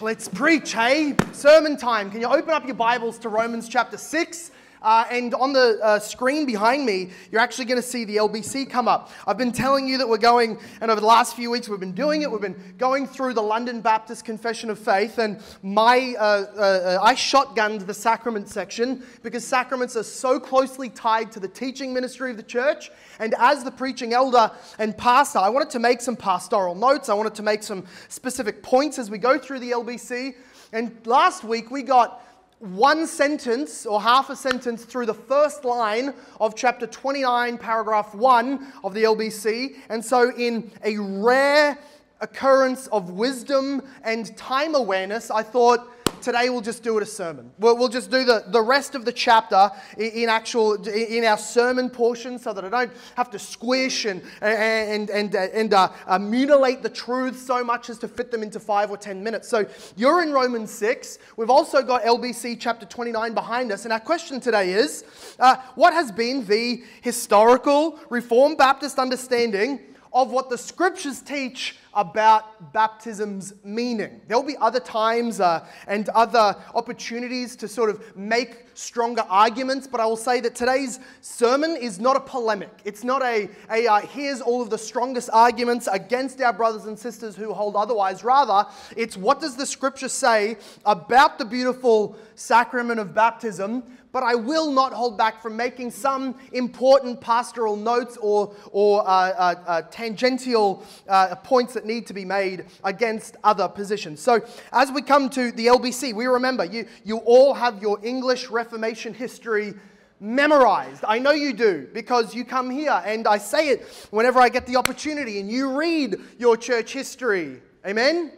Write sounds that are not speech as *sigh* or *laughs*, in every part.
Let's preach, hey? Sermon time. Can you open up your Bibles to Romans chapter 6? Uh, and on the uh, screen behind me, you're actually going to see the LBC come up. I've been telling you that we're going, and over the last few weeks, we've been doing it. We've been going through the London Baptist Confession of Faith, and my, uh, uh I shotgunned the sacrament section because sacraments are so closely tied to the teaching ministry of the church. And as the preaching elder and pastor, I wanted to make some pastoral notes. I wanted to make some specific points as we go through the LBC. And last week, we got one sentence or half a sentence through the first line of chapter 29, paragraph 1 of the LBC. And so, in a rare occurrence of wisdom and time awareness, I thought today we'll just do it a sermon. We'll, we'll just do the, the rest of the chapter in, in, actual in our sermon portion so that I don't have to squish and, and, and, and uh, mutilate the truth so much as to fit them into five or ten minutes. So you're in Romans 6. We've also got LBC chapter 29 behind us. And our question today is uh, what has been the historical Reformed Baptist understanding of what the scriptures teach about baptism's meaning. There'll be other times uh, and other opportunities to sort of make stronger arguments, but I will say that today's sermon is not a polemic. It's not a, a uh, here's all of the strongest arguments against our brothers and sisters who hold otherwise. Rather, it's what does the scripture say about the beautiful sacrament of baptism but I will not hold back from making some important pastoral notes or, or uh, uh, uh, tangential uh, points that need to be made against other positions. So, as we come to the LBC, we remember you, you all have your English Reformation history memorized. I know you do because you come here and I say it whenever I get the opportunity and you read your church history. Amen?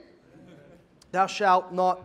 Thou shalt not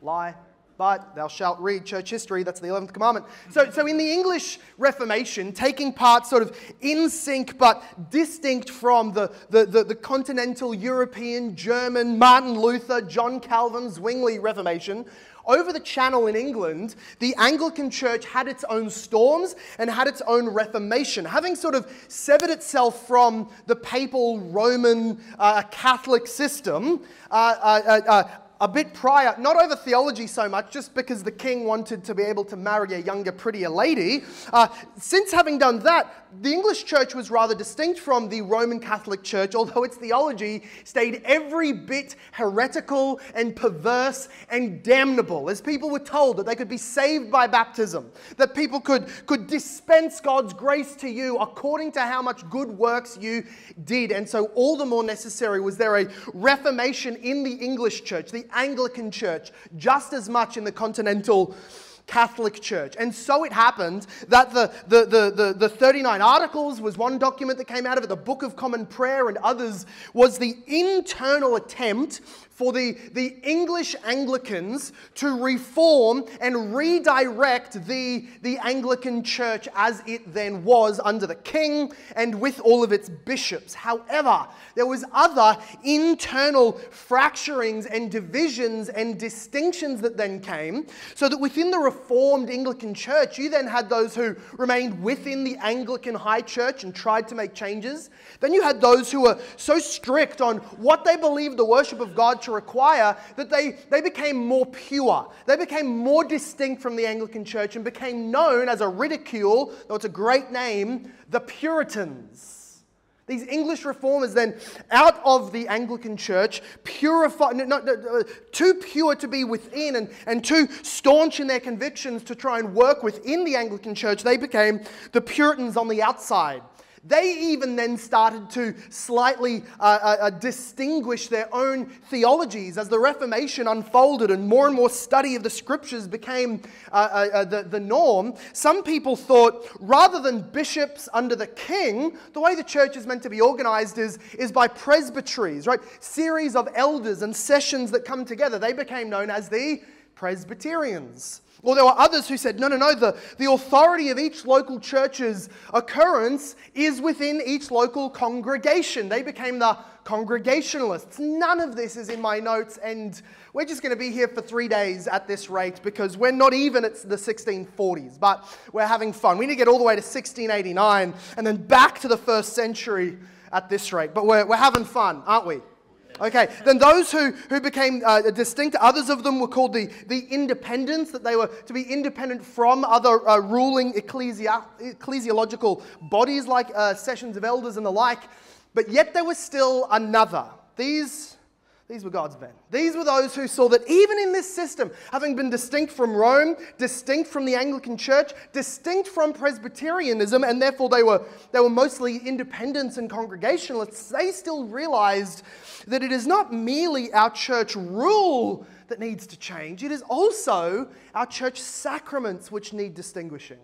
lie but thou shalt read church history. That's the 11th commandment. So, so in the English Reformation, taking part sort of in sync but distinct from the, the, the, the continental European, German, Martin Luther, John Calvin, Zwingli Reformation, over the channel in England, the Anglican Church had its own storms and had its own Reformation, having sort of severed itself from the papal Roman uh, Catholic system. Uh, uh, uh, a bit prior, not over theology so much, just because the king wanted to be able to marry a younger, prettier lady. Uh, since having done that, the English church was rather distinct from the Roman Catholic Church, although its theology stayed every bit heretical and perverse and damnable, as people were told that they could be saved by baptism, that people could, could dispense God's grace to you according to how much good works you did. And so, all the more necessary was there a reformation in the English church, the Anglican church, just as much in the continental Catholic Church. And so it happened that the, the, the, the, the 39 Articles was one document that came out of it, the Book of Common Prayer and others was the internal attempt for the, the English Anglicans to reform and redirect the, the Anglican Church as it then was under the king and with all of its bishops. However, there was other internal fracturings and divisions and distinctions that then came, so that within the Reformed Anglican Church, you then had those who remained within the Anglican High Church and tried to make changes. Then you had those who were so strict on what they believed the worship of God to require that they, they became more pure. They became more distinct from the Anglican Church and became known as a ridicule, though it's a great name, the Puritans. These English reformers then, out of the Anglican Church, purified, not, uh, too pure to be within and, and too staunch in their convictions to try and work within the Anglican Church, they became the Puritans on the outside. They even then started to slightly uh, uh, uh, distinguish their own theologies as the Reformation unfolded and more and more study of the scriptures became uh, uh, uh, the, the norm. Some people thought rather than bishops under the king, the way the church is meant to be organized is, is by presbyteries, right? Series of elders and sessions that come together. They became known as the Presbyterians. Or there were others who said, no, no, no, the, the authority of each local church's occurrence is within each local congregation. They became the Congregationalists. None of this is in my notes, and we're just going to be here for three days at this rate because we're not even at the 1640s, but we're having fun. We need to get all the way to 1689 and then back to the first century at this rate. But we're, we're having fun, aren't we? Okay, then those who, who became uh, distinct, others of them were called the, the independents, that they were to be independent from other uh, ruling ecclesiological bodies like uh, sessions of elders and the like, but yet there was still another. These these were God's men. These were those who saw that even in this system, having been distinct from Rome, distinct from the Anglican Church, distinct from Presbyterianism, and therefore they were, they were mostly independents and congregationalists, they still realized that it is not merely our church rule that needs to change, it is also our church sacraments which need distinguishing.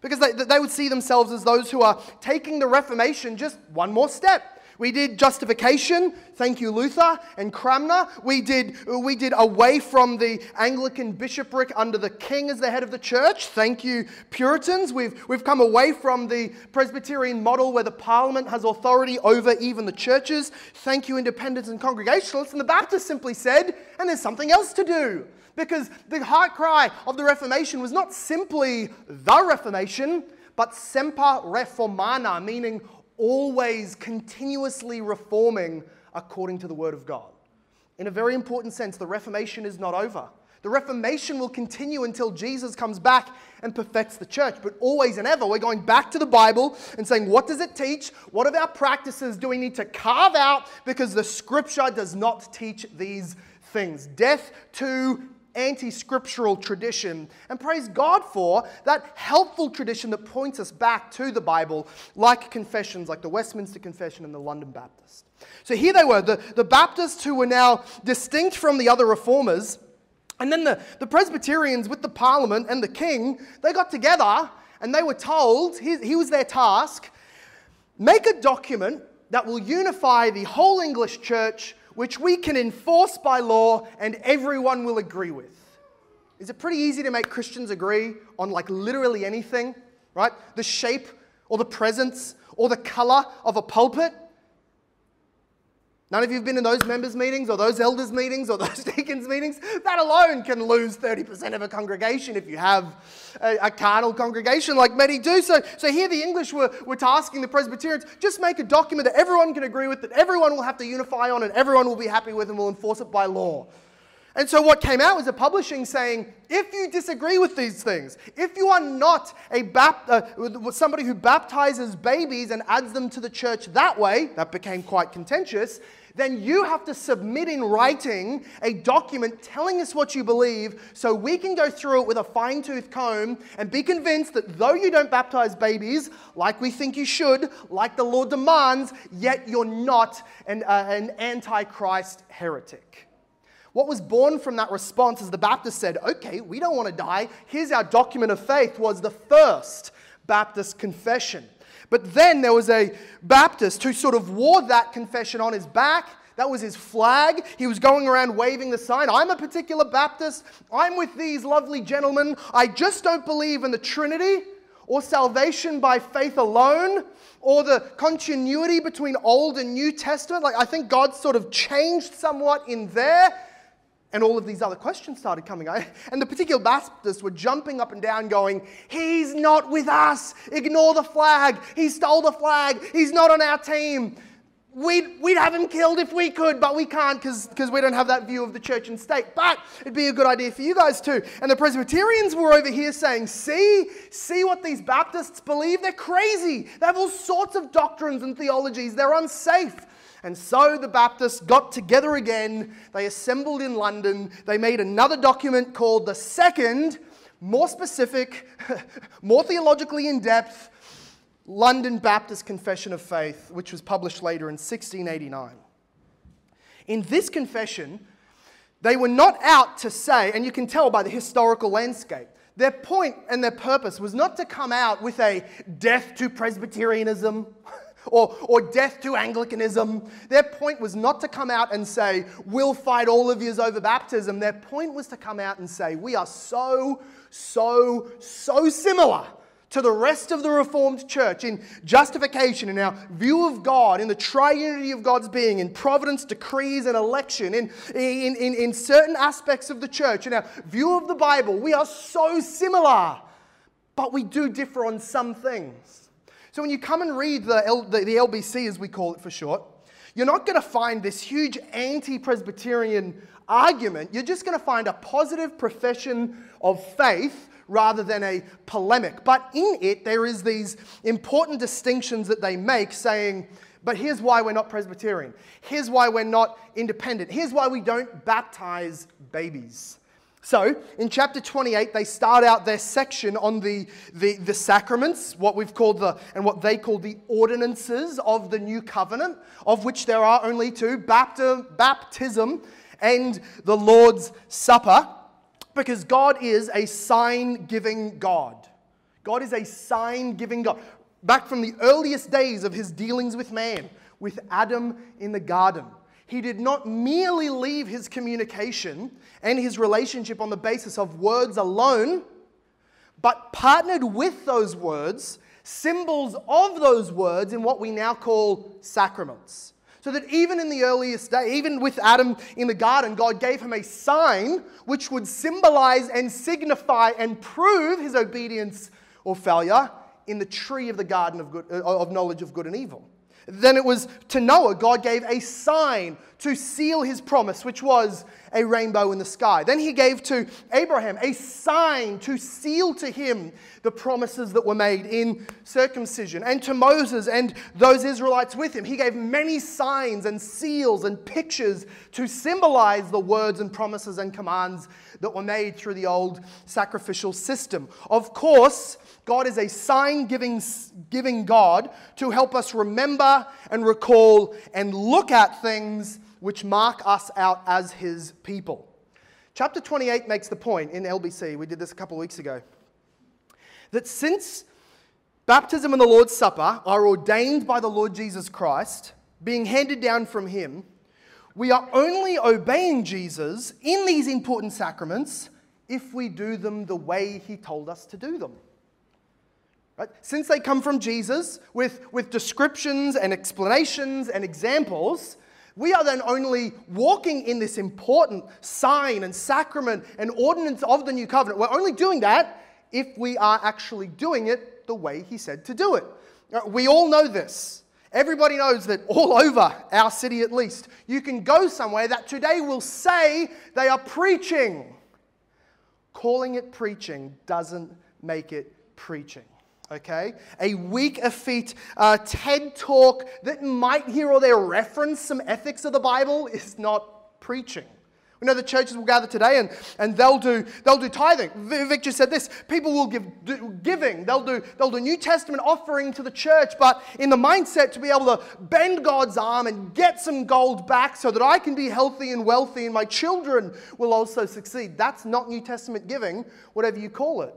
Because they, they would see themselves as those who are taking the Reformation just one more step we did justification, thank you, Luther and Cranmer. We did, we did away from the Anglican bishopric under the king as the head of the church, thank you, Puritans. We've, we've come away from the Presbyterian model where the parliament has authority over even the churches, thank you, independents and congregationalists. And the Baptists simply said, and there's something else to do. Because the heart cry of the Reformation was not simply the Reformation, but semper reformanda, meaning always continuously reforming according to the Word of God. In a very important sense, the Reformation is not over. The Reformation will continue until Jesus comes back and perfects the church. But always and ever, we're going back to the Bible and saying, what does it teach? What of our practices do we need to carve out? Because the scripture does not teach these things. Death to anti scriptural tradition. And praise God for that helpful tradition that points us back to the Bible, like confessions like the Westminster Confession and the London Baptist. So here they were, the, the Baptists who were now distinct from the other reformers. And then the, the Presbyterians with the Parliament and the King, they got together and they were told, he, here was their task make a document that will unify the whole English church which we can enforce by law and everyone will agree with. Is it pretty easy to make Christians agree on like literally anything, right? The shape or the presence or the color of a pulpit? None of you have been in those members' meetings or those elders' meetings or *laughs* those deacons' meetings. That alone can lose 30% of a congregation if you have a, a, carnal congregation like many do. So, so here the English were, were tasking the Presbyterians just make a document that everyone can agree with, that everyone will have to unify on, and everyone will be happy with, and will enforce it by law. And so what came out was a publishing saying, if you disagree with these things, if you are not a bapt- uh, somebody who baptizes babies and adds them to the church that way, that became quite contentious, then you have to submit in writing a document telling us what you believe so we can go through it with a fine tooth comb and be convinced that though you don't baptize babies like we think you should, like the law demands, yet you're not an, uh, an antichrist heretic. What was born from that response is the Baptist said, okay, we don't want to die. Here's our document of faith, was the first Baptist confession. But then there was a Baptist who sort of wore that confession on his back. That was his flag. He was going around waving the sign. I'm a particular Baptist. I'm with these lovely gentlemen. I just don't believe in the Trinity or salvation by faith alone or the continuity between Old and New Testament. Like, I think God sort of changed somewhat in there. And all of these other questions started coming. And the particular Baptists were jumping up and down, going, He's not with us. Ignore the flag. He stole the flag. He's not on our team. We'd, we'd have him killed if we could, but we can't because we don't have that view of the church and state. But it'd be a good idea for you guys too. And the Presbyterians were over here saying, See, see what these Baptists believe? They're crazy. They have all sorts of doctrines and theologies. They're unsafe. And so the Baptists got together again. They assembled in London. They made another document called the Second, more specific, *laughs* more theologically in depth, London Baptist Confession of Faith, which was published later in 1689. In this confession, they were not out to say, and you can tell by the historical landscape, their point and their purpose was not to come out with a death to Presbyterianism *laughs* or, or death to Anglicanism. Their point was not to come out and say, we'll fight all of yous over baptism. Their point was to come out and say, we are so, so, so similar to the rest of the Reformed Church in justification, in our view of God, in the triunity of God's being, in providence, decrees, and election, in, in, in, in certain aspects of the church, in our view of the Bible. We are so similar, but we do differ on some things. So when you come and read the, L, the, the LBC, as we call it for short, you're not going to find this huge anti Presbyterian argument. You're just going to find a positive profession of faith rather than a polemic. But in it, there is these important distinctions that they make, saying, but here's why we're not Presbyterian. Here's why we're not independent. Here's why we don't baptize babies. So, in chapter 28, they start out their section on the, the, the, sacraments, what we've called the, and what they call the ordinances of the new covenant, of which there are only two baptism and the Lord's Supper, because God is a sign giving God. God is a sign giving God. Back from the earliest days of his dealings with man, with Adam in the garden he did not merely leave his communication and his relationship on the basis of words alone, but partnered with those words, symbols of those words, in what we now call sacraments. So that even in the earliest day, even with Adam in the garden, God gave him a sign which would symbolize and signify and prove his obedience or failure in the tree of the garden of, good, uh, of knowledge of good and evil. Then it was to Noah, God gave a sign to seal his promise, which was a rainbow in the sky. Then he gave to Abraham a sign to seal to him the promises that were made in circumcision. And to Moses and those Israelites with him, he gave many signs and seals and pictures to symbolize the words and promises and commands that were made through the old sacrificial system. Of course, God is a sign giving, giving God to help us remember and recall and look at things which mark us out as his people. Chapter 28 makes the point in LBC, we did this a couple of weeks ago, that since baptism and the Lord's Supper are ordained by the Lord Jesus Christ, being handed down from him, we are only obeying Jesus in these important sacraments if we do them the way he told us to do them. Right? Since they come from Jesus with, with descriptions and explanations and examples, we are then only walking in this important sign and sacrament and ordinance of the new covenant. We're only doing that if we are actually doing it the way he said to do it. Uh, we all know this. Everybody knows that all over our city, at least, you can go somewhere that today will say they are preaching. Calling it preaching doesn't make it preaching okay? A weak effete uh, TED talk that might here or there reference some ethics of the Bible is not preaching. We know the churches will gather today and, and they'll, do, they'll do tithing. Victor said this people will give do, giving, they'll do, they'll do New Testament offering to the church, but in the mindset to be able to bend God's arm and get some gold back so that I can be healthy and wealthy and my children will also succeed. That's not New Testament giving, whatever you call it.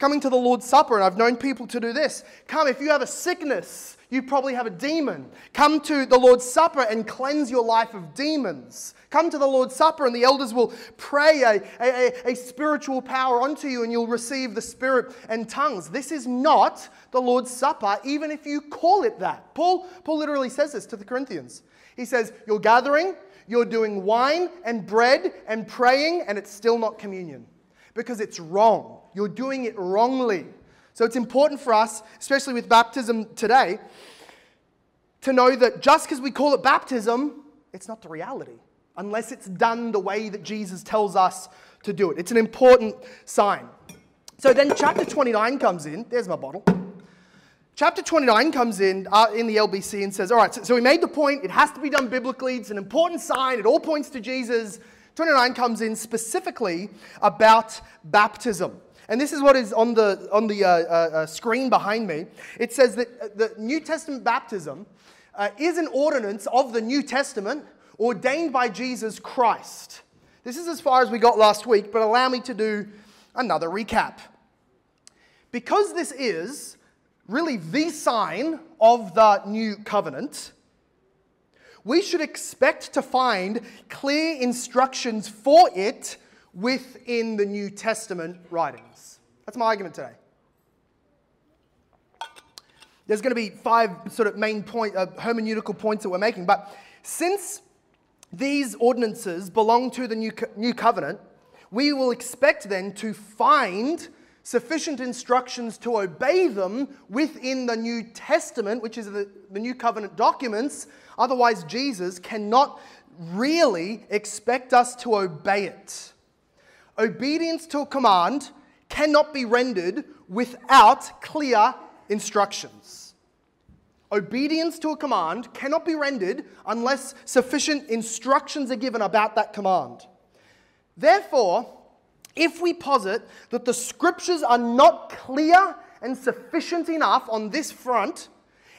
Coming to the Lord's Supper, and I've known people to do this. Come, if you have a sickness, you probably have a demon. Come to the Lord's Supper and cleanse your life of demons. Come to the Lord's Supper, and the elders will pray a, a, a, spiritual power onto you, and you'll receive the Spirit and tongues. This is not the Lord's Supper, even if you call it that. Paul, Paul literally says this to the Corinthians. He says, You're gathering, you're doing wine and bread and praying, and it's still not communion because it's wrong. You're doing it wrongly. So it's important for us, especially with baptism today, to know that just because we call it baptism, it's not the reality, unless it's done the way that Jesus tells us to do it. It's an important sign. So then chapter 29 comes in. There's my bottle. Chapter 29 comes in uh, in the LBC and says, All right, so, so we made the point. It has to be done biblically. It's an important sign. It all points to Jesus. 29 comes in specifically about baptism. And this is what is on the, on the uh, uh, uh screen behind me. It says that uh, the New Testament baptism uh, is an ordinance of the New Testament ordained by Jesus Christ. This is as far as we got last week, but allow me to do another recap. Because this is really the sign of the new covenant, we should expect to find clear instructions for it within the New Testament writings. That's my argument today. There's going to be five sort of main point, uh, hermeneutical points that we're making, but since these ordinances belong to the new, co- new covenant, we will expect then to find sufficient instructions to obey them within the New Testament, which is the, the New Covenant documents. Otherwise, Jesus cannot really expect us to obey it. Obedience to a command cannot be rendered without clear instructions. Obedience to a command cannot be rendered unless sufficient instructions are given about that command. Therefore, if we posit that the scriptures are not clear and sufficient enough on this front,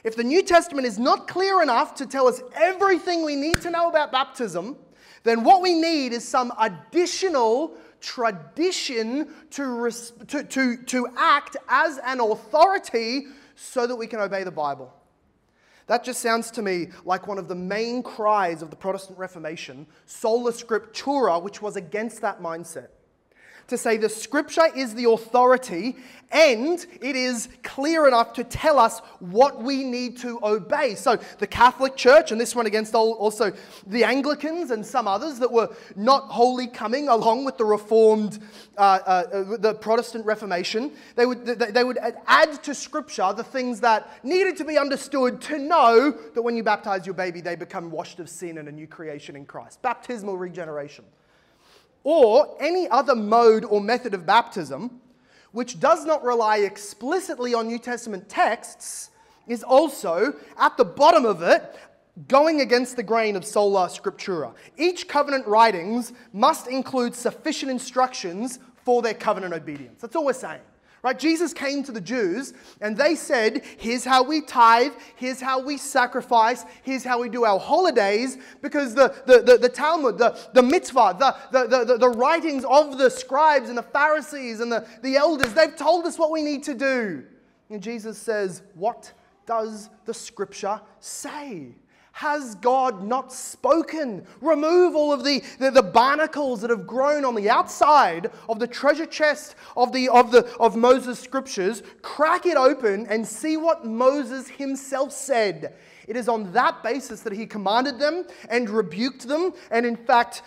if the New Testament is not clear enough to tell us everything we need to know about baptism, then what we need is some additional tradition to, to, to, to act as an authority so that we can obey the Bible. That just sounds to me like one of the main cries of the Protestant Reformation, sola scriptura, which was against that mindset to say the scripture is the authority and it is clear enough to tell us what we need to obey. So, the Catholic Church, and this one against also the Anglicans and some others that were not wholly coming along with the Reformed, uh, uh, the Protestant Reformation, they would, they would add to Scripture the things that needed to be understood to know that when you baptize your baby, they become washed of sin and a new creation in Christ. Baptismal regeneration or any other mode or method of baptism which does not rely explicitly on New Testament texts is also at the bottom of it going against the grain of sola scriptura. Each covenant writings must include sufficient instructions for their covenant obedience. That's all we're saying. Right? Jesus came to the Jews and they said, Here's how we tithe, here's how we sacrifice, here's how we do our holidays, because the, the, the, the Talmud, the, the mitzvah, the, the, the, the writings of the scribes and the Pharisees and the, the elders, they've told us what we need to do. And Jesus says, What does the scripture say? Has God not spoken? Remove all of the, the, the, barnacles that have grown on the outside of the treasure chest of, the, of, the, of Moses' scriptures. Crack it open and see what Moses himself said. It is on that basis that he commanded them and rebuked them, and in fact,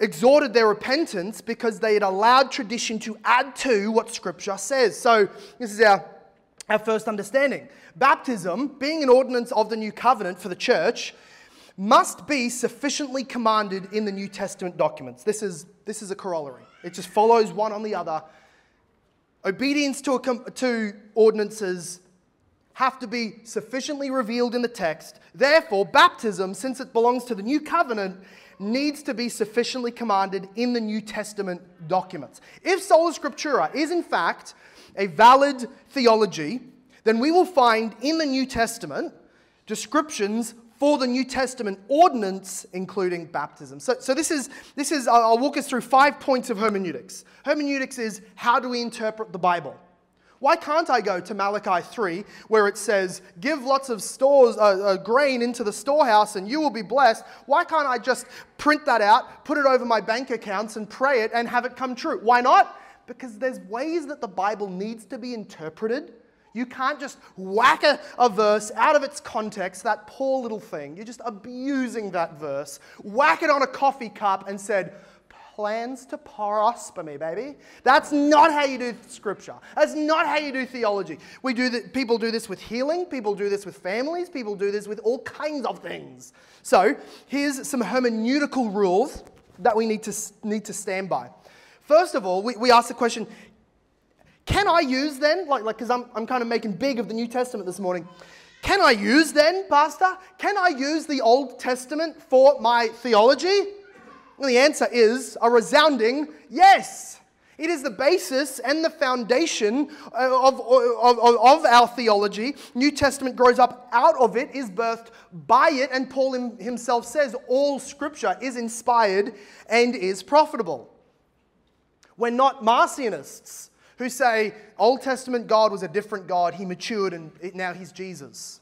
exhorted their repentance because they had allowed tradition to add to what scripture says. So, this is our our first understanding. Baptism, being an ordinance of the new covenant for the church, must be sufficiently commanded in the New Testament documents. This is, this is a corollary, it just follows one on the other. Obedience to, a, to ordinances have to be sufficiently revealed in the text. Therefore, baptism, since it belongs to the new covenant, needs to be sufficiently commanded in the New Testament documents. If sola scriptura is in fact a valid theology, then we will find in the New Testament descriptions for the New Testament ordinance, including baptism. So, so this is, this is I'll walk us through five points of hermeneutics. Hermeneutics is how do we interpret the Bible? Why can't I go to Malachi 3, where it says, Give lots of stores, uh, uh, grain into the storehouse and you will be blessed? Why can't I just print that out, put it over my bank accounts, and pray it and have it come true? Why not? Because there's ways that the Bible needs to be interpreted. You can't just whack a, a, verse out of its context, that poor little thing. You're just abusing that verse, whack it on a coffee cup, and said, Plans to prosper me, baby. That's not how you do scripture. That's not how you do theology. We do that, people do this with healing, people do this with families, people do this with all kinds of things. So, here's some hermeneutical rules that we need to, need to stand by. First of all, we, we ask the question can I use then, like, because like, I'm, I'm kind of making big of the New Testament this morning, can I use then, Pastor? Can I use the Old Testament for my theology? Well, the answer is a resounding yes. It is the basis and the foundation uh, of, of, of, of, our theology. New Testament grows up out of it, is birthed by it, and Paul himself says all scripture is inspired and is profitable. We're not Marcionists who say Old Testament God was a different God, he matured and now he's Jesus.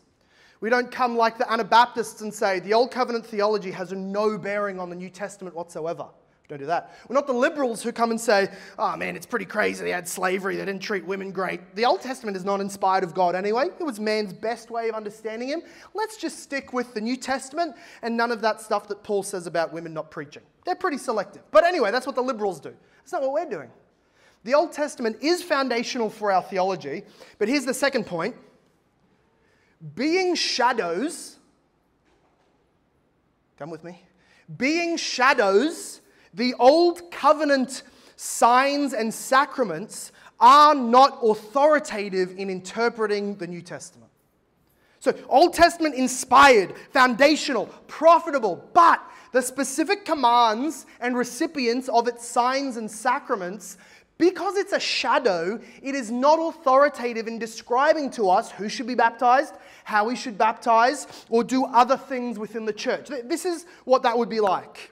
We don't come like the Anabaptists and say the Old Covenant theology has no bearing on the New Testament whatsoever. Don't do that. We're not the liberals who come and say, oh man, it's pretty crazy. They had slavery, they didn't treat women great. The Old Testament is not inspired of God anyway. It was man's best way of understanding him. Let's just stick with the New Testament and none of that stuff that Paul says about women not preaching. They're pretty selective. But anyway, that's what the liberals do. That's not what we're doing. The Old Testament is foundational for our theology, but here's the second point being shadows, come with me, being shadows, the Old Covenant signs and sacraments are not authoritative in interpreting the New Testament. So, Old Testament inspired, foundational, profitable, but the specific commands and recipients of its signs and sacraments, because it's a shadow, it is not authoritative in describing to us who should be baptized, how we should baptize, or do other things within the church. This is what that would be like.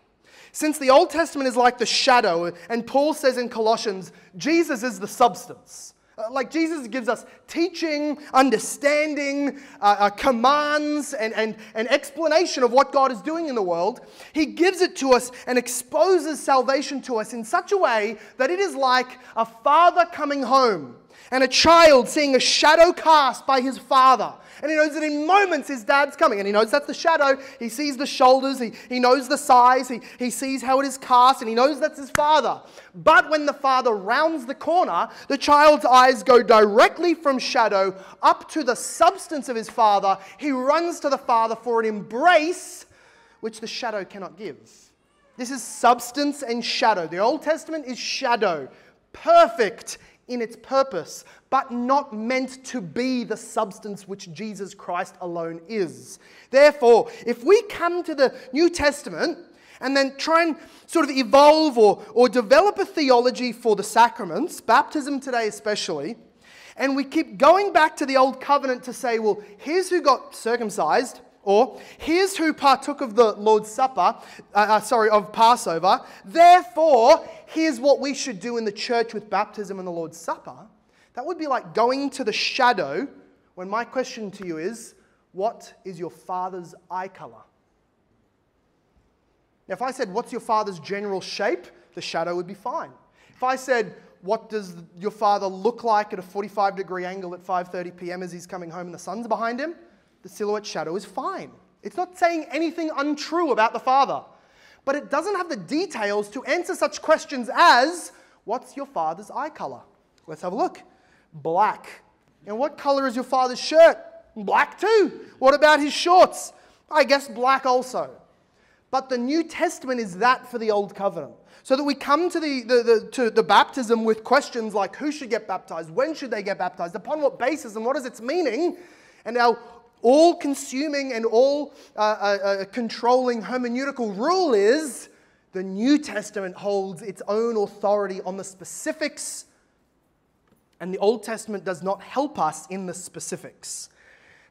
Since the Old Testament is like the shadow, and Paul says in Colossians, Jesus is the substance. Uh, like Jesus gives us teaching, understanding, uh, uh, commands, and, and, and explanation of what God is doing in the world. He gives it to us and exposes salvation to us in such a way that it is like a father coming home and a child seeing a shadow cast by his father. And he knows that in moments his dad's coming. And he knows that's the shadow. He sees the shoulders. He, he knows the size. He, he sees how it is cast. And he knows that's his father. But when the father rounds the corner, the child's eyes go directly from shadow up to the substance of his father. He runs to the father for an embrace which the shadow cannot give. This is substance and shadow. The Old Testament is shadow, perfect in its purpose, but not meant to be the substance which Jesus Christ alone is. Therefore, if we come to the New Testament and then try and sort of evolve or, or develop a theology for the sacraments, baptism today especially, and we keep going back to the Old Covenant to say, well, here's who got circumcised, or, here's who partook of the Lord's Supper, uh, uh, sorry, of Passover. Therefore, here's what we should do in the church with baptism and the Lord's Supper. That would be like going to the shadow when my question to you is, what is your father's eye color? Now, if I said, what's your father's general shape? The shadow would be fine. If I said, what does your father look like at a 45 degree angle at 5:30 p.m. as he's coming home and the sun's behind him? The silhouette shadow is fine. It's not saying anything untrue about the Father, but it doesn't have the details to answer such questions as what's your father's eye color? Let's have a look. Black. And what color is your father's shirt? Black too. What about his shorts? I guess black also. But the New Testament is that for the Old Covenant. So that we come to the, the, the, to the baptism with questions like who should get baptized, when should they get baptized, upon what basis, and what is its meaning. And our all consuming and all uh, uh, uh, controlling hermeneutical rule is the New Testament holds its own authority on the specifics, and the Old Testament does not help us in the specifics.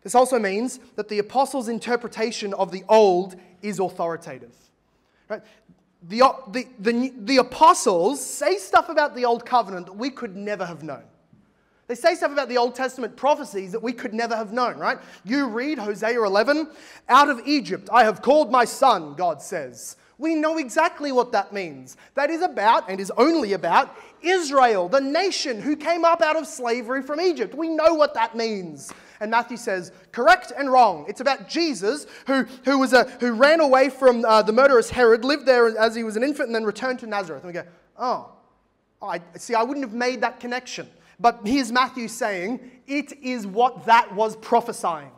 This also means that the apostles' interpretation of the Old is authoritative. Right? The, the, the, the apostles say stuff about the Old Covenant that we could never have known. They say stuff about the Old Testament prophecies that we could never have known, right? You read Hosea 11, out of Egypt I have called my son, God says. We know exactly what that means. That is about, and is only about, Israel, the nation who came up out of slavery from Egypt. We know what that means. And Matthew says, correct and wrong. It's about Jesus who, who, was a, who ran away from uh, the murderous Herod, lived there as he was an infant, and then returned to Nazareth. And we go, oh, I, see, I wouldn't have made that connection. But here's Matthew saying, it is what that was prophesying.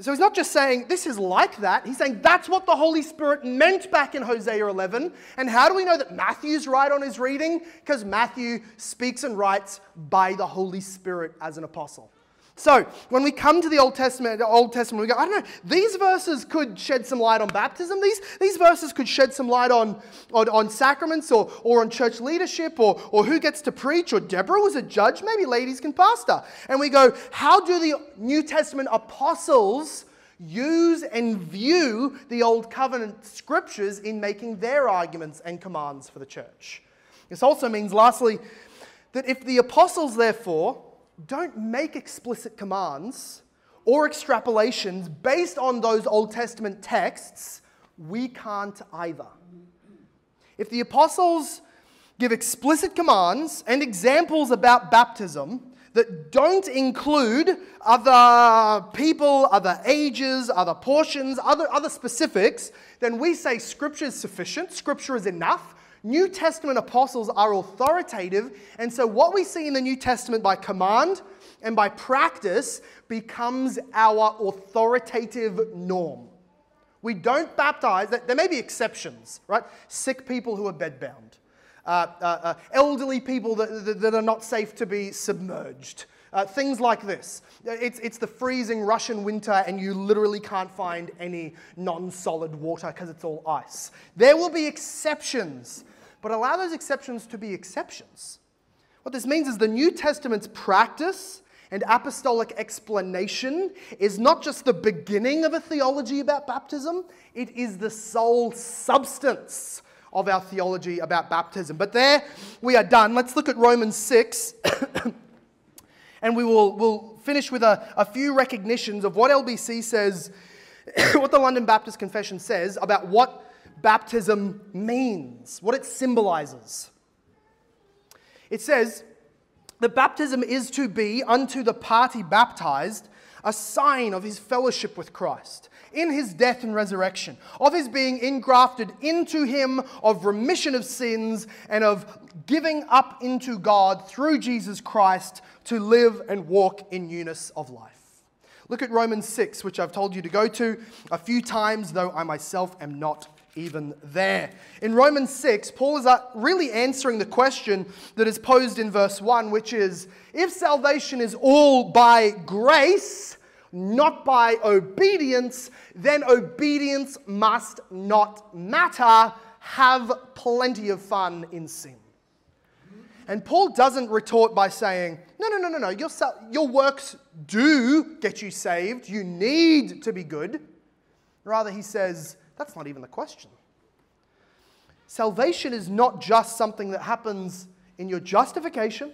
So he's not just saying this is like that. He's saying that's what the Holy Spirit meant back in Hosea 11. And how do we know that Matthew's right on his reading? Because Matthew speaks and writes by the Holy Spirit as an apostle. So, when we come to the Old Testament, Old Testament, we go, I don't know, these verses could shed some light on baptism. These, these verses could shed some light on, on, on sacraments or, or on church leadership or, or who gets to preach or Deborah was a judge. Maybe ladies can pastor. And we go, how do the New Testament apostles use and view the Old Covenant scriptures in making their arguments and commands for the church? This also means, lastly, that if the apostles, therefore, don't make explicit commands or extrapolations based on those Old Testament texts, we can't either. If the apostles give explicit commands and examples about baptism that don't include other people, other ages, other portions, other, other specifics, then we say Scripture is sufficient, Scripture is enough New Testament apostles are authoritative, and so what we see in the New Testament by command and by practice becomes our authoritative norm. We don't baptize, there may be exceptions, right? Sick people who are bedbound, uh, uh, uh, elderly people that, that, that, are not safe to be submerged, uh, things like this. It's, it's the freezing Russian winter, and you literally can't find any non solid water because it's all ice. There will be exceptions, but allow those exceptions to be exceptions. What this means is the New Testament's practice and apostolic explanation is not just the beginning of a theology about baptism, it is the sole substance of our theology about baptism. But there we are done. Let's look at Romans 6. *coughs* and we will we'll finish with a, a few recognitions of what LBC says, *coughs* what the London Baptist Confession says about what baptism means, what it symbolizes. It says, the baptism is to be unto the party baptized a sign of his fellowship with Christ in his death and resurrection, of his being engrafted into him, of remission of sins, and of giving up into God through Jesus Christ to live and walk in newness of life. Look at Romans 6, which I've told you to go to a few times, though I myself am not even there. In Romans 6, Paul is uh, really answering the question that is posed in verse 1, which is if salvation is all by grace, not by obedience, then obedience must not matter. Have plenty of fun in sin. And Paul doesn't retort by saying, no, no, no, no, no, your, your works do get you saved. You need to be good. Rather, he says, that's not even the question. Salvation is not just something that happens in your justification.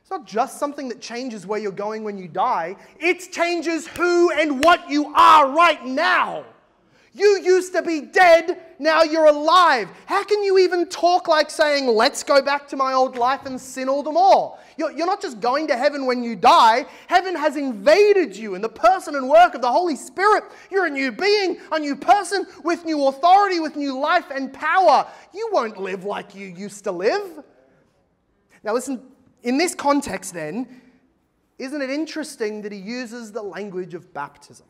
It's not just something that changes where you're going when you die. It changes who and what you are right now. You used to be dead, now you're alive. How can you even talk like saying, let's go back to my old life and sin all the more? You're, you're not just going to heaven when you die, heaven has invaded you in the person and work of the Holy Spirit. You're a new being, a new person with new authority, with new life and power. You won't live like you used to live. Now, listen, in this context, then, isn't it interesting that he uses the language of baptism?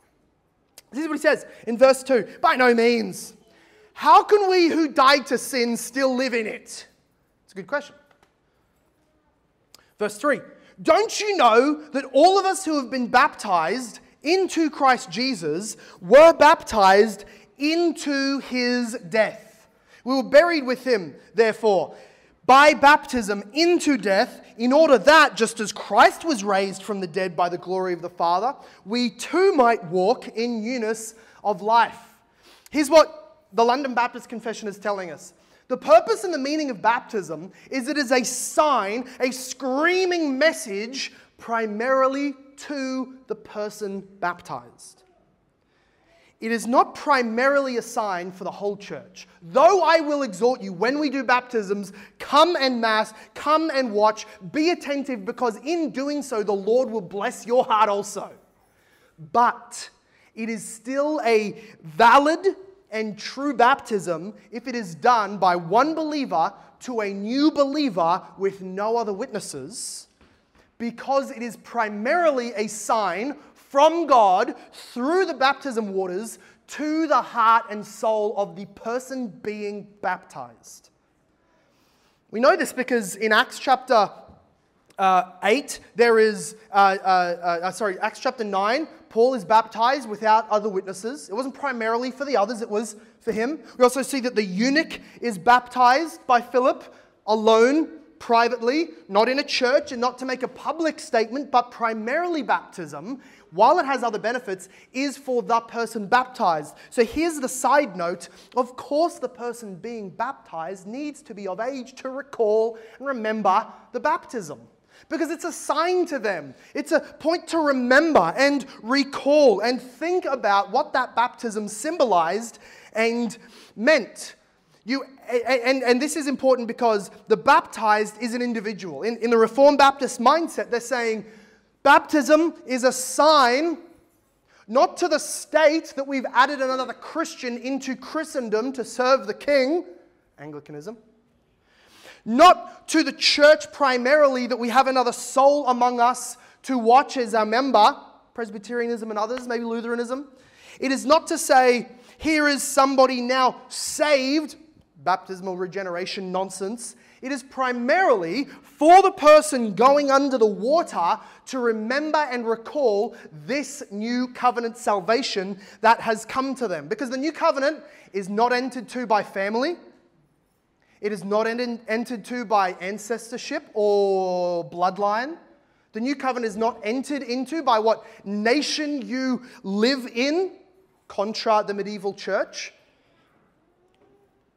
This is what he says in verse 2 By no means. How can we who died to sin still live in it? It's a good question. Verse 3 Don't you know that all of us who have been baptized into Christ Jesus were baptized into his death? We were buried with him, therefore, by baptism into death, in order that, just as Christ was raised from the dead by the glory of the Father, we too might walk in newness of life. Here's what the London Baptist Confession is telling us. The purpose and the meaning of baptism is it is a sign, a screaming message primarily to the person baptized. It is not primarily a sign for the whole church. Though I will exhort you when we do baptisms, come and mass, come and watch, be attentive, because in doing so, the Lord will bless your heart also. But it is still a valid and true baptism if it is done by one believer to a new believer with no other witnesses, because it is primarily a sign from God through the baptism waters to the heart and soul of the person being baptized. We know this because in Acts chapter uh, 8, there is, uh, uh, uh, sorry, Acts chapter 9, Paul is baptized without other witnesses. It wasn't primarily for the others, it was for him. We also see that the eunuch is baptized by Philip alone, privately, not in a church and not to make a public statement, but primarily baptism while it has other benefits, is for the person baptized. So here's the side note. Of course, the person being baptized needs to be of age to recall and remember the baptism. Because it's a sign to them. It's a point to remember and recall and think about what that baptism symbolized and meant. You, and, and this is important because the baptized is an individual. In, in the Reformed Baptist mindset, they're saying, Baptism is a sign not to the state that we've added another Christian into Christendom to serve the king, Anglicanism. not to the church primarily that we have another soul among us to watch as our member, Presbyterianism and others, maybe Lutheranism. It is not to say, here is somebody now saved, baptismal regeneration nonsense. It is primarily for the person going under the water to remember and recall this new covenant salvation that has come to them. Because the new covenant is not entered to by family, it is not entered to by ancestorship or bloodline. The new covenant is not entered into by what nation you live in, contra the medieval church.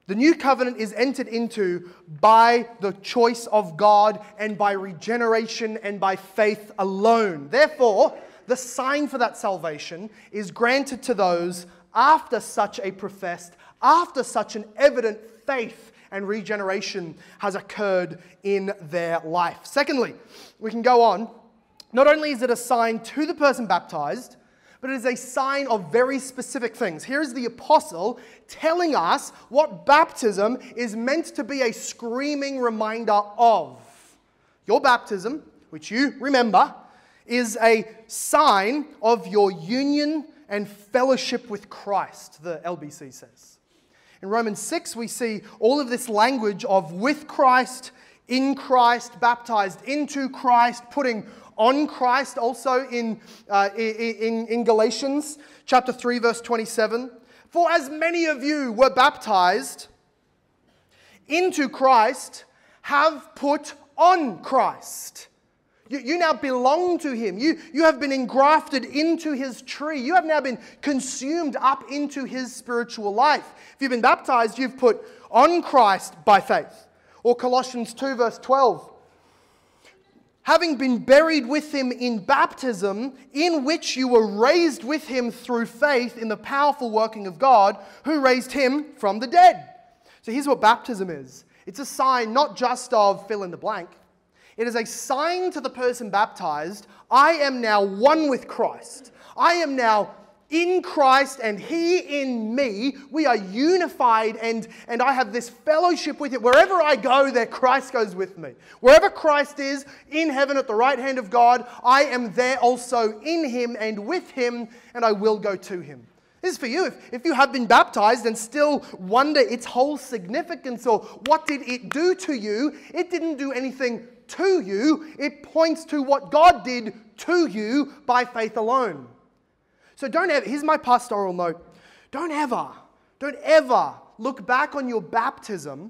The new covenant is entered into by the choice of God and by regeneration and by faith alone. Therefore, the sign for that salvation is granted to those after such a professed, after such an evident faith and regeneration has occurred in their life. Secondly, we can go on. Not only is it a sign to the person baptized, but it is a sign of very specific things. Here is the apostle telling us what baptism is meant to be a screaming reminder of. Your baptism, which you remember, is a sign of your union and fellowship with Christ, the LBC says. In Romans 6, we see all of this language of with Christ, in Christ, baptized into Christ, putting on Christ also in, uh, in, in Galatians chapter 3, verse 27. For as many of you were baptized into Christ, have put on Christ. You, you, now belong to him. You, you have been engrafted into his tree. You have now been consumed up into his spiritual life. If you've been baptized, you've put on Christ by faith. Or Colossians 2, verse 12 having been buried with him in baptism, in which you were raised with him through faith in the powerful working of God who raised him from the dead. So here's what baptism is it's a sign not just of fill in the blank, it is a sign to the person baptized I am now one with Christ. I am now in Christ and He in me, we are unified and, and I have this fellowship with Him. Wherever I go, there Christ goes with me. Wherever Christ is in heaven at the right hand of God, I am there also in Him and with Him, and I will go to Him. This is for you. If, if you have been baptized and still wonder its whole significance or what did it do to you, it didn't do anything to you. It points to what God did to you by faith alone. So don't ever, here's my pastoral note. Don't ever, don't ever look back on your baptism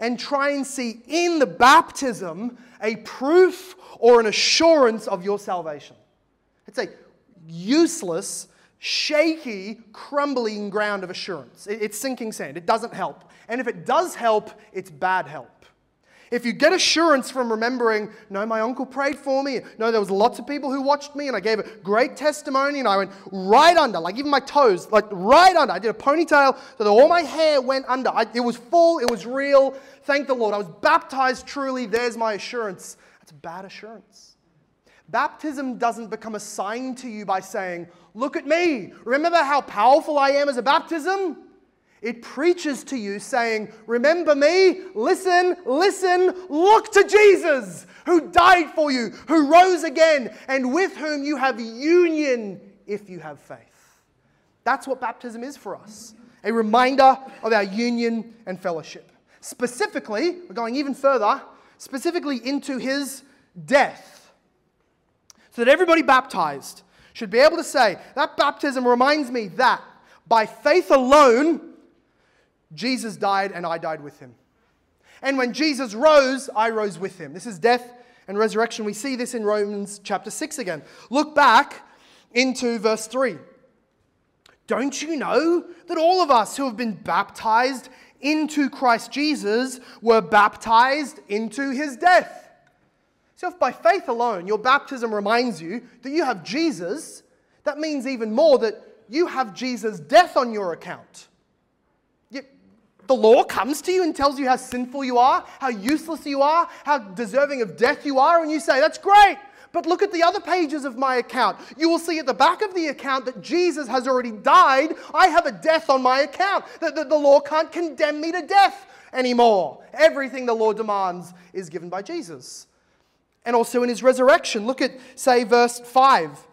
and try and see in the baptism a proof or an assurance of your salvation. It's a useless, shaky, crumbling ground of assurance. It's sinking sand. It doesn't help. And if it does help, it's bad help. If you get assurance from remembering, no, my uncle prayed for me, no, there was lots of people who watched me, and I gave a great testimony, and I went right under, like even my toes, like right under. I did a ponytail so that all my hair went under. I, it was full, it was real. Thank the Lord. I was baptized truly. There's my assurance. That's bad assurance. Baptism doesn't become a sign to you by saying, Look at me. Remember how powerful I am as a baptism? It preaches to you saying, Remember me, listen, listen, look to Jesus who died for you, who rose again, and with whom you have union if you have faith. That's what baptism is for us a reminder of our union and fellowship. Specifically, we're going even further, specifically into his death. So that everybody baptized should be able to say, That baptism reminds me that by faith alone, Jesus died and I died with him. And when Jesus rose, I rose with him. This is death and resurrection. We see this in Romans chapter 6 again. Look back into verse 3. Don't you know that all of us who have been baptized into Christ Jesus were baptized into his death? So, if by faith alone your baptism reminds you that you have Jesus, that means even more that you have Jesus' death on your account. The law comes to you and tells you how sinful you are, how useless you are, how deserving of death you are, and you say, That's great. But look at the other pages of my account. You will see at the back of the account that Jesus has already died. I have a death on my account. That the, the law can't condemn me to death. anymore. Everything the law demands is given by Jesus. And also in his resurrection. Look at, say, verse 5.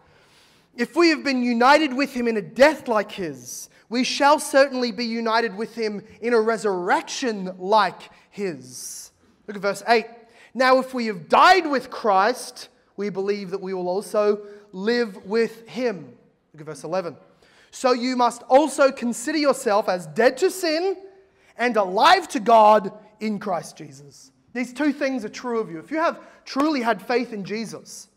If we have been united with him in a death like his, we shall certainly be united with him in a resurrection like his. Look at verse 8. Now, if we have died with Christ, we believe that we will also live with him. Look at verse 11. So you must also consider yourself as dead to sin and alive to God in Christ Jesus. These two things are true of you. If you have truly had faith in Jesus,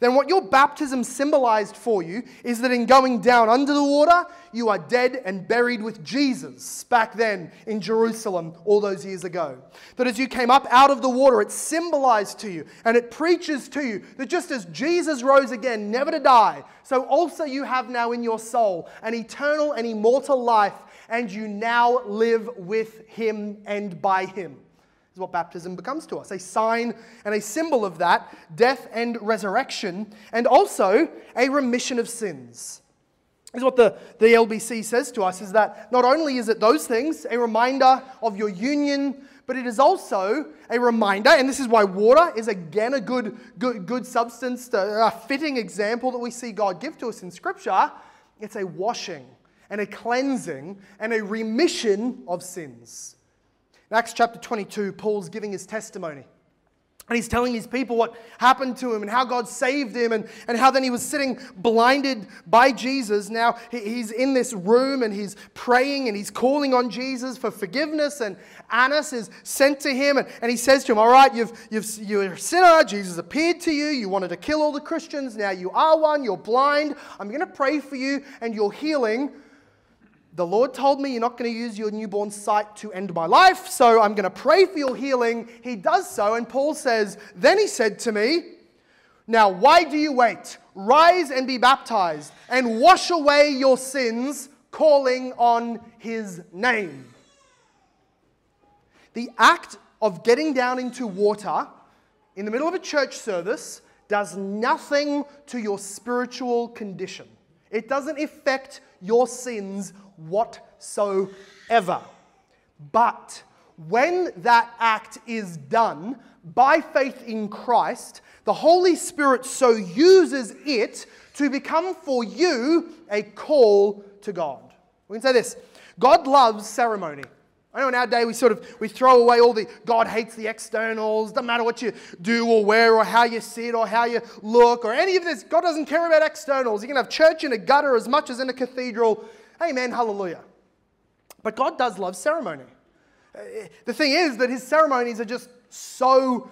then what your baptism symbolized for you is that in going down under the water, you are dead and buried with Jesus back then in Jerusalem all those years ago. That as you came up out of the water, it symbolized to you and it preaches to you that just as Jesus rose again, never to die, so also you have now in your soul an eternal and immortal life, and you now live with him and by him what baptism becomes to us a sign and a symbol of that death and resurrection, and also a remission of sins. Is what the, the LBC says to us is that not only is it those things, a reminder of your union, but it is also a reminder, and this is why water is again a good, good, good substance, a fitting example that we see God give to us in Scripture. It's a washing and a cleansing and a remission of sins. In Acts chapter 22, Paul's giving his testimony. And he's telling his people what happened to him and how God saved him and, and how then he was sitting blinded by Jesus. Now he's in this room and he's praying and he's calling on Jesus for forgiveness. And Ananias is sent to him and, and he says to him, All right, you've, you've, you're a sinner. Jesus appeared to you. You wanted to kill all the Christians. Now you are one. You're blind. I'm going to pray for you and your healing. The Lord told me you're not going to use your newborn sight to end my life, so I'm going to pray for your healing. He does so, and Paul says, Then he said to me, Now why do you wait? Rise and be baptized, and wash away your sins, calling on his name. The act of getting down into water in the middle of a church service does nothing to your spiritual condition. It doesn't affect your sins whatsoever. But when that act is done by faith in Christ, the Holy Spirit so uses it to become for you a call to God. We can say this God loves ceremony. I know in our day we sort of we throw away all the God hates the externals, doesn't matter what you do or wear or how you sit or how you look or any of this. God doesn't care about externals. You can have church in a gutter as much as in a cathedral. Amen, hallelujah. But God does love ceremony. Uh, the thing is that his ceremonies are just so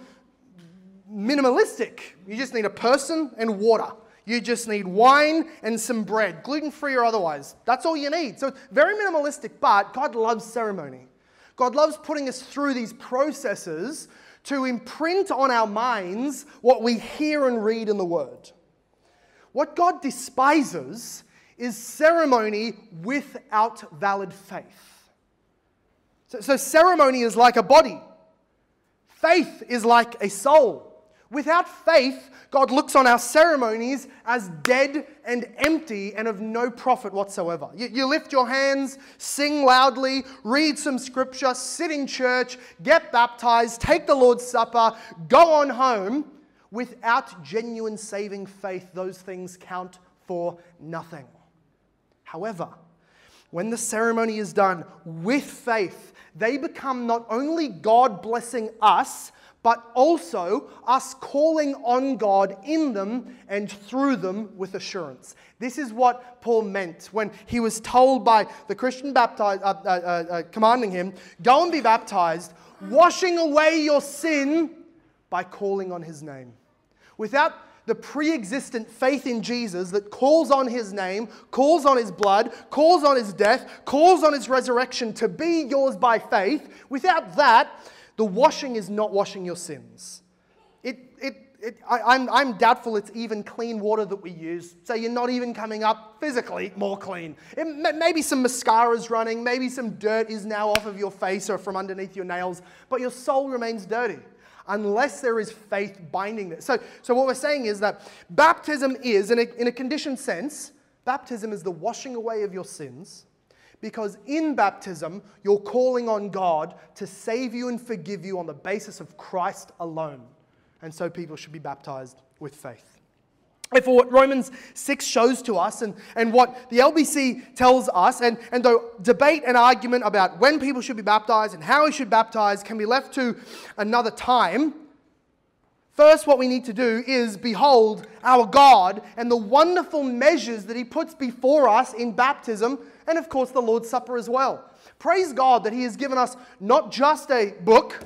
minimalistic. You just need a person and water. You just need wine and some bread, gluten free or otherwise. That's all you need. So it's very minimalistic, but God loves ceremony. God loves putting us through these processes to imprint on our minds what we hear and read in the Word. What God despises is ceremony without valid faith. So, so, ceremony is like a body, faith is like a soul. Without faith, God looks on our ceremonies as dead and empty and of no profit whatsoever. You, you, lift your hands, sing loudly, read some scripture, sit in church, get baptized, take the Lord's Supper, go on home. Without genuine saving faith, those things count for nothing. However, when the ceremony is done with faith, they become not only God blessing us, but also us calling on God in them and through them with assurance. This is what Paul meant when he was told by the Christian baptized, uh, uh, uh, uh commanding him, Go and be baptized, washing away your sin by calling on his name. Without the pre existent faith in Jesus that calls on his name, calls on his blood, calls on his death, calls on his resurrection to be yours by faith, without that, the washing is not washing your sins. It, it, it, I, am I'm, I'm doubtful it's even clean water that we use, so you're not even coming up physically more clean. It, maybe some mascara's running, maybe some dirt is now off of your face or from underneath your nails, but your soul remains dirty unless there is faith binding this. So, so what we're saying is that baptism is, in a, in a conditioned sense, baptism is the washing away of your sins, Because in baptism, you're calling on God to save you and forgive you on the basis of Christ alone. And so people should be baptized with faith. Therefore, what Romans 6 shows to us and, and what the LBC tells us, and, and though debate and argument about when people should be baptized and how we should baptize can be left to another time, first what we need to do is behold our God and the wonderful measures that He puts before us in baptism and, of course, the Lord's Supper as well. Praise God that He has given us not just a book,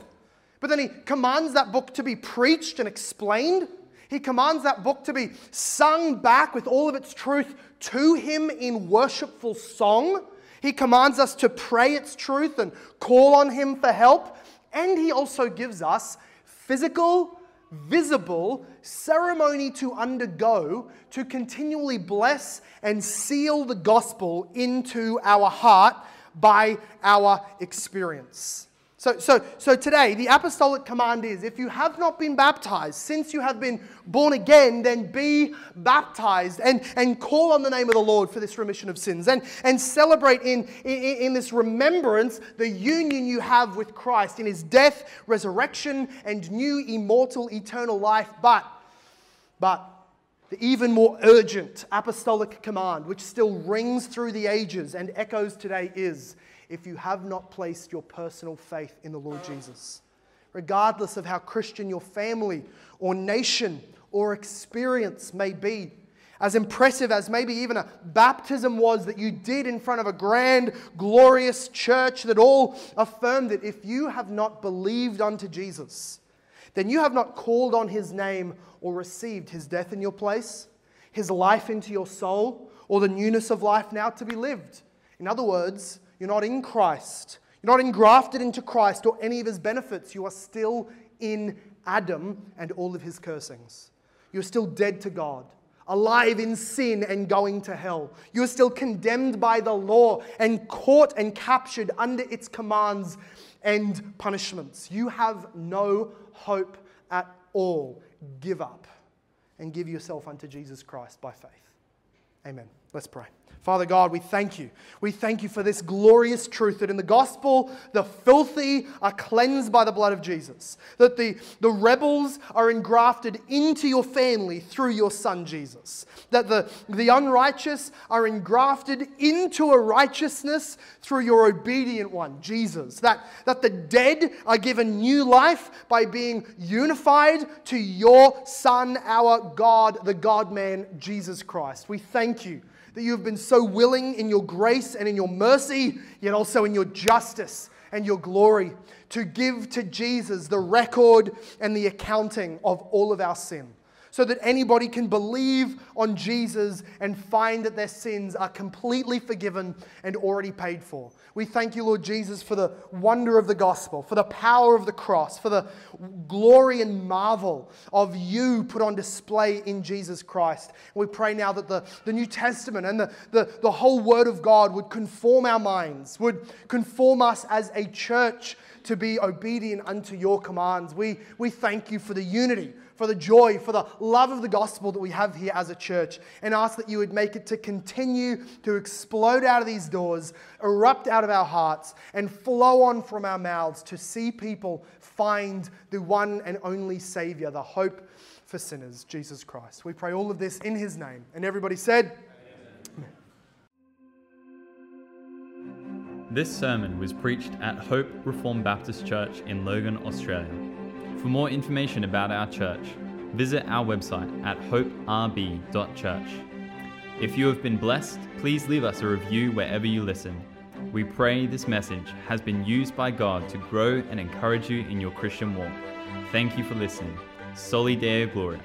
but then He commands that book to be preached and explained. He commands that book to be sung back with all of its truth to Him in worshipful song. He commands us to pray its truth and call on Him for help. And He also gives us physical, visible ceremony to undergo to continually bless and seal the gospel into our heart by our experience. So, so, so today, the apostolic command is if you have not been baptized, since you have been born again, then be baptized and, and call on the name of the Lord for this remission of sins and, and celebrate in, in, in this remembrance the union you have with Christ in his death, resurrection, and new immortal eternal life. But, but, the even more urgent apostolic command, which still rings through the ages and echoes today, is if you have not placed your personal faith in the Lord Jesus. Regardless of how Christian your family or nation or experience may be, as impressive as maybe even a baptism was that you did in front of a grand, glorious church that all affirmed that if you have not believed unto Jesus, then you have not called on his name or received his death in your place, his life into your soul, or the newness of life now to be lived. In other words, you're not in Christ. You're not engrafted into Christ or any of his benefits. You are still in Adam and all of his cursings. You're still dead to God, alive in sin and going to hell. You're still condemned by the law and caught and captured under its commands and punishments. You have no hope at all. Give up and give yourself unto Jesus Christ by faith. Amen. Let's pray. Father God, we thank you. We thank you for this glorious truth that in the gospel, the filthy are cleansed by the blood of Jesus, that the, the rebels are engrafted into your family through your son Jesus, that the, the unrighteous are engrafted into a righteousness through your obedient one, Jesus, that, that the dead are given new life by being unified to your son, our God, the God man, Jesus Christ. We thank you that you have been so willing in your grace and in your mercy, yet also in your justice and your glory to give to Jesus the record and the accounting of all of our sin so that anybody can believe on Jesus and find that their sins are completely forgiven and already paid for. We thank you, Lord Jesus, for the wonder of the gospel, for the power of the cross, for the glory and marvel of you put on display in Jesus Christ. We pray now that the, the New Testament and the, the, the whole Word of God would conform our minds, would conform us as a church to be obedient unto your commands. We, we thank you for the unity for the joy, for the love of the gospel that we have here as a church, and ask that you would make it to continue to explode out of these doors, erupt out of our hearts, and flow on from our mouths to see people find the one and only Savior, the hope for sinners, Jesus Christ. We pray all of this in His name. And everybody said, This sermon was preached at Hope Reformed Baptist Church in Logan, Australia. For more information about our church, visit our website at hoperb.church. If you have been blessed, please leave us a review wherever you listen. We pray this message has been used by God to grow and encourage you in your Christian walk. Thank you for listening. Soli Deo Gloria.